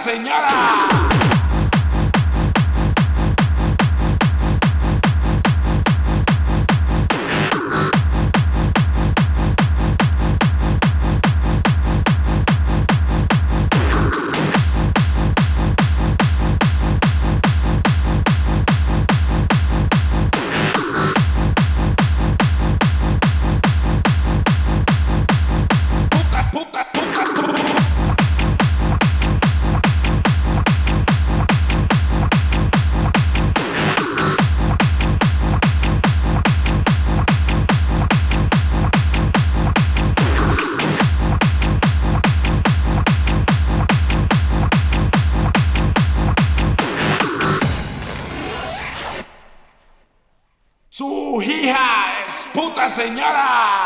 señora. señora.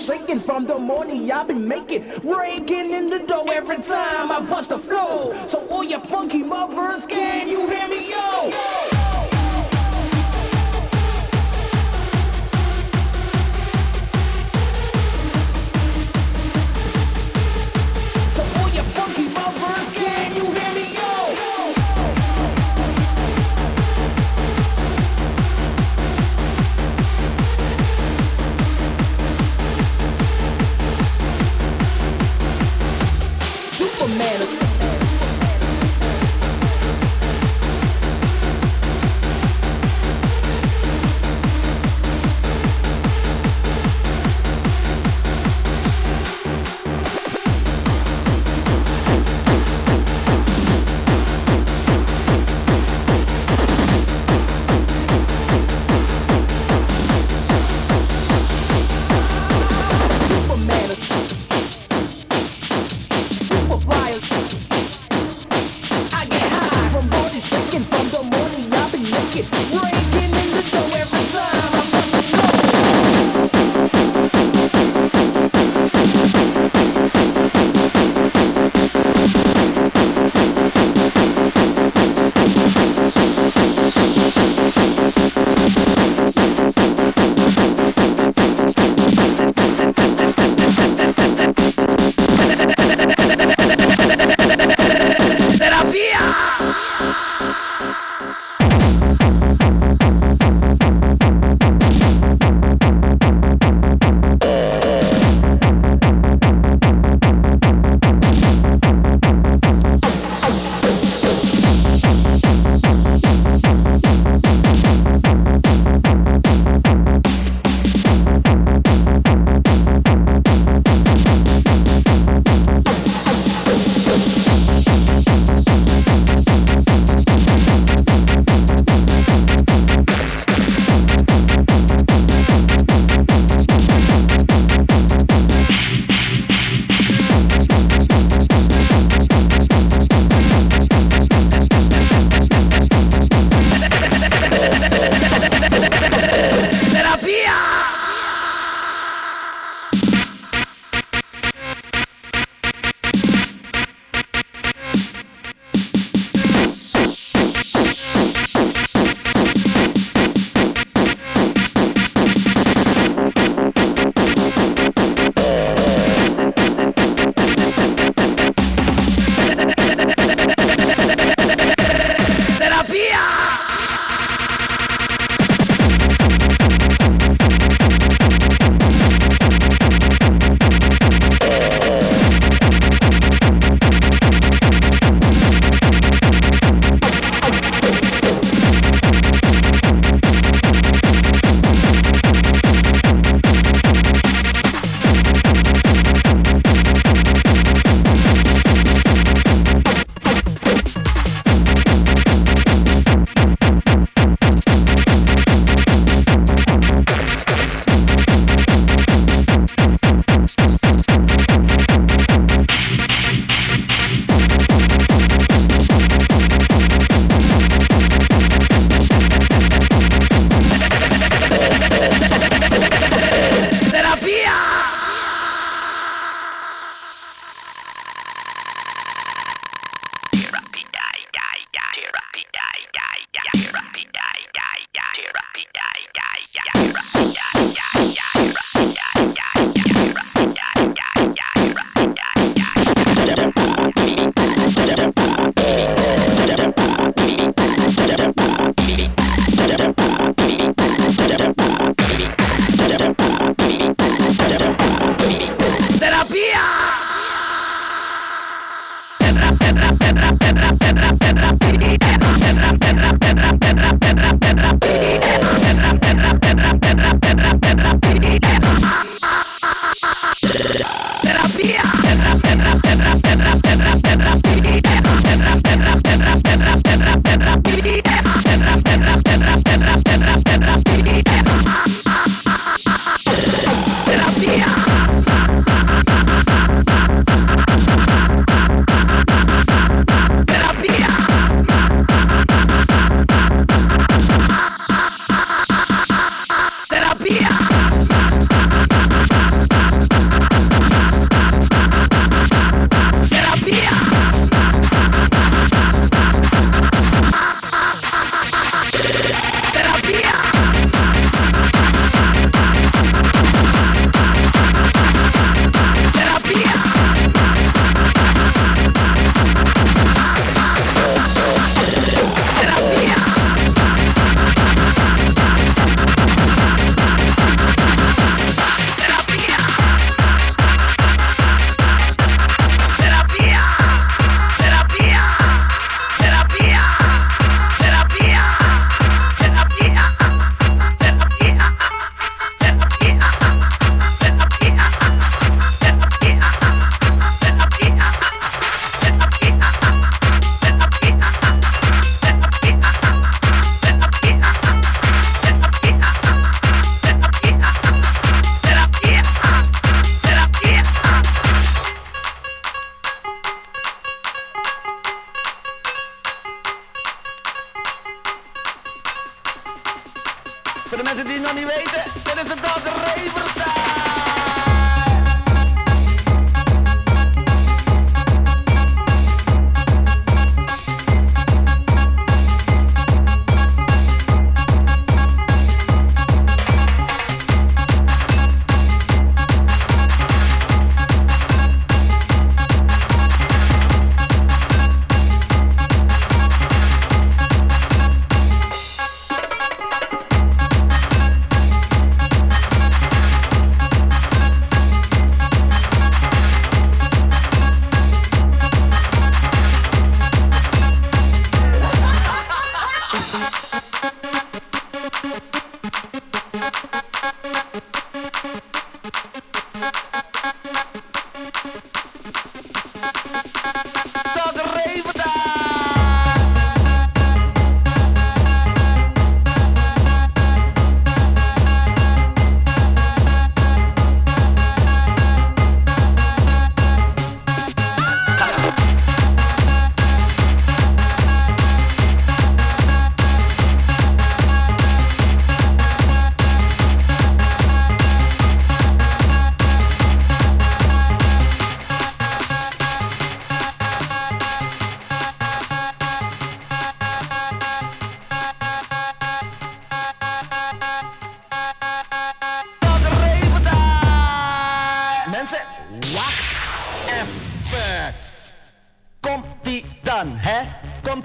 Shaking from the morning I've been making. Breaking in the door every time I bust a flow. So all your funky mothers, can you hear me,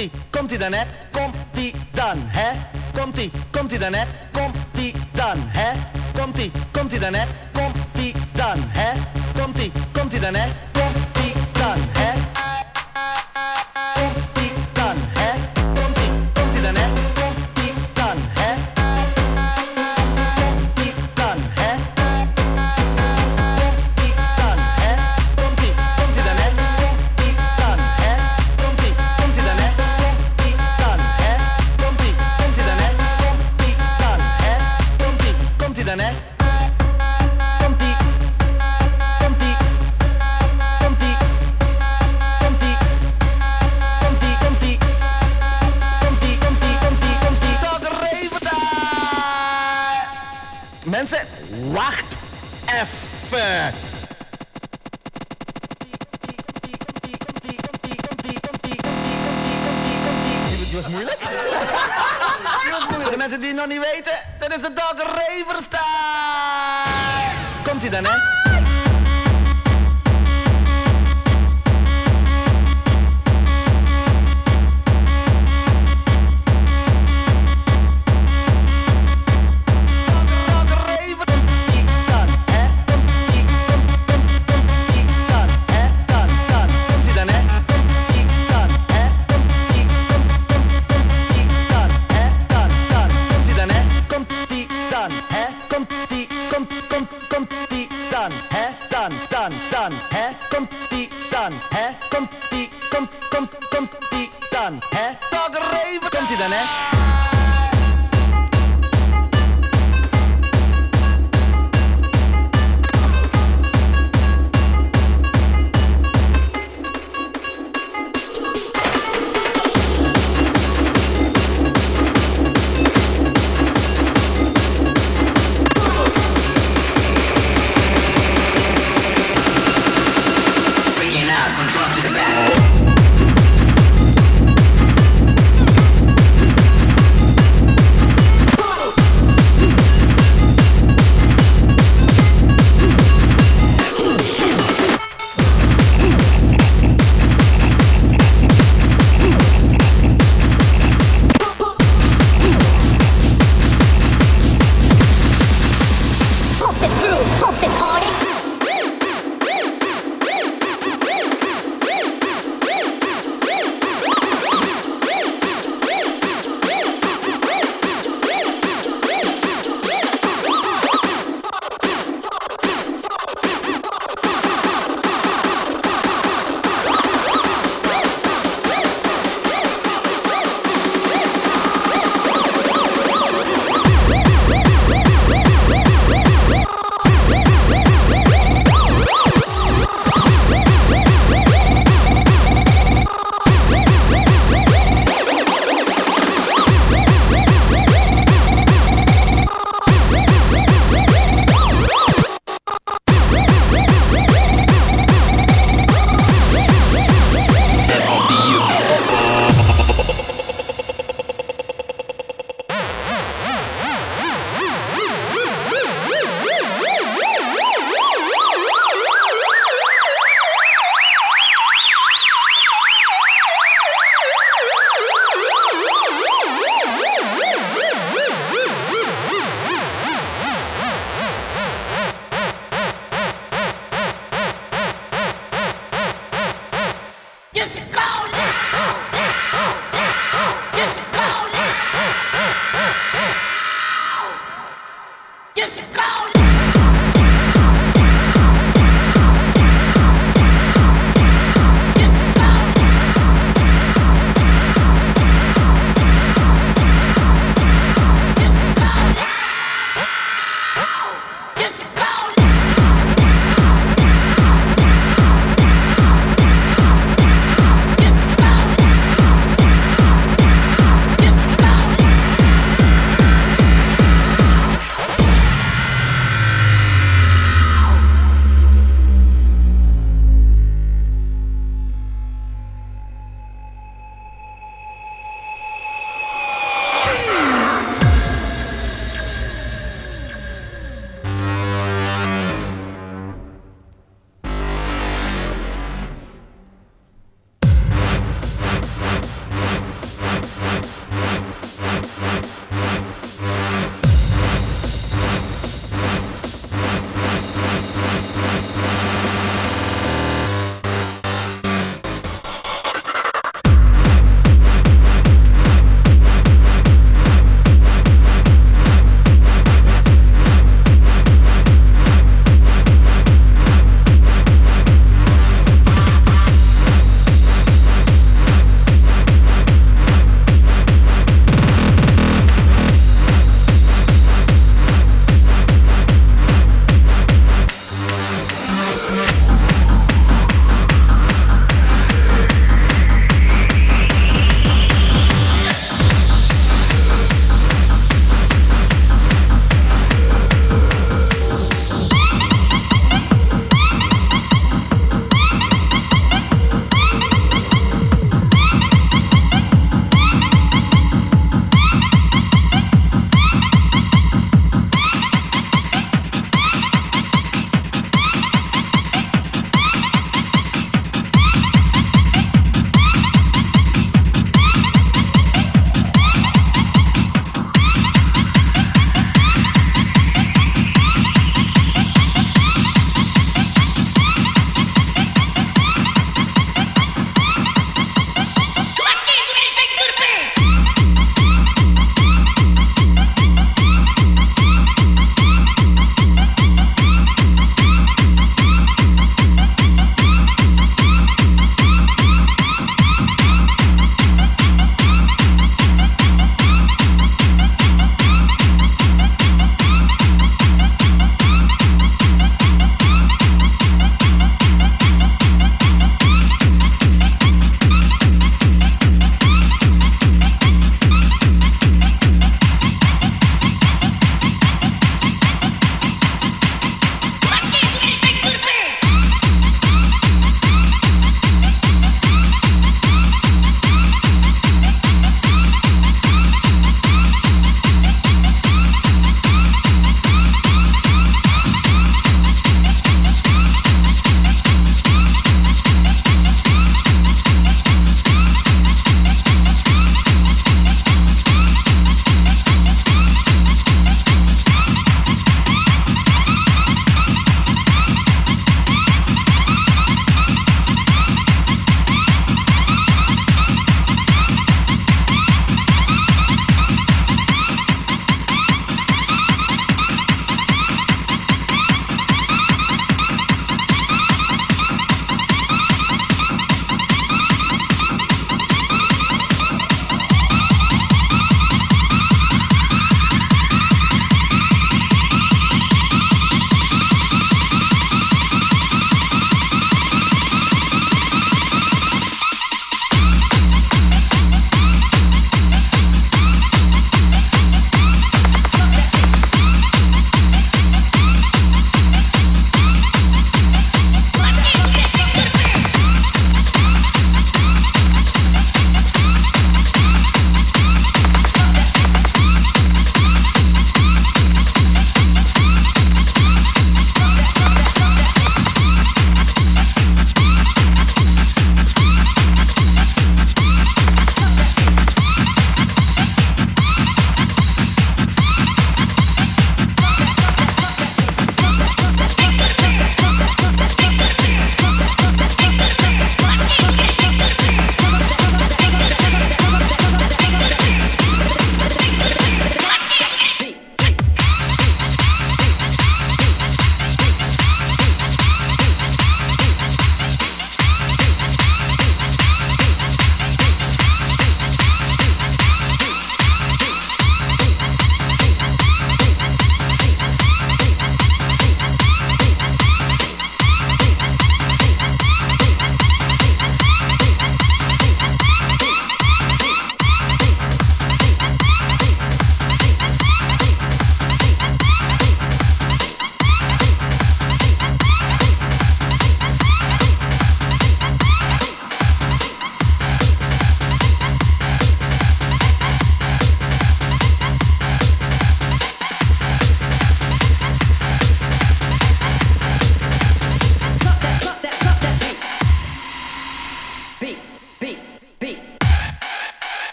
komt-ie, komt-ie dan, hè? Komt-ie dan, hè? Komt-ie, komt-ie dan, hè? Komt-ie dan, hè? Komt-ie, komt-ie dan, hè? Komt-ie dan, hè? Komt-ie, komt-ie dan, hè? Komt-ie dan, hè?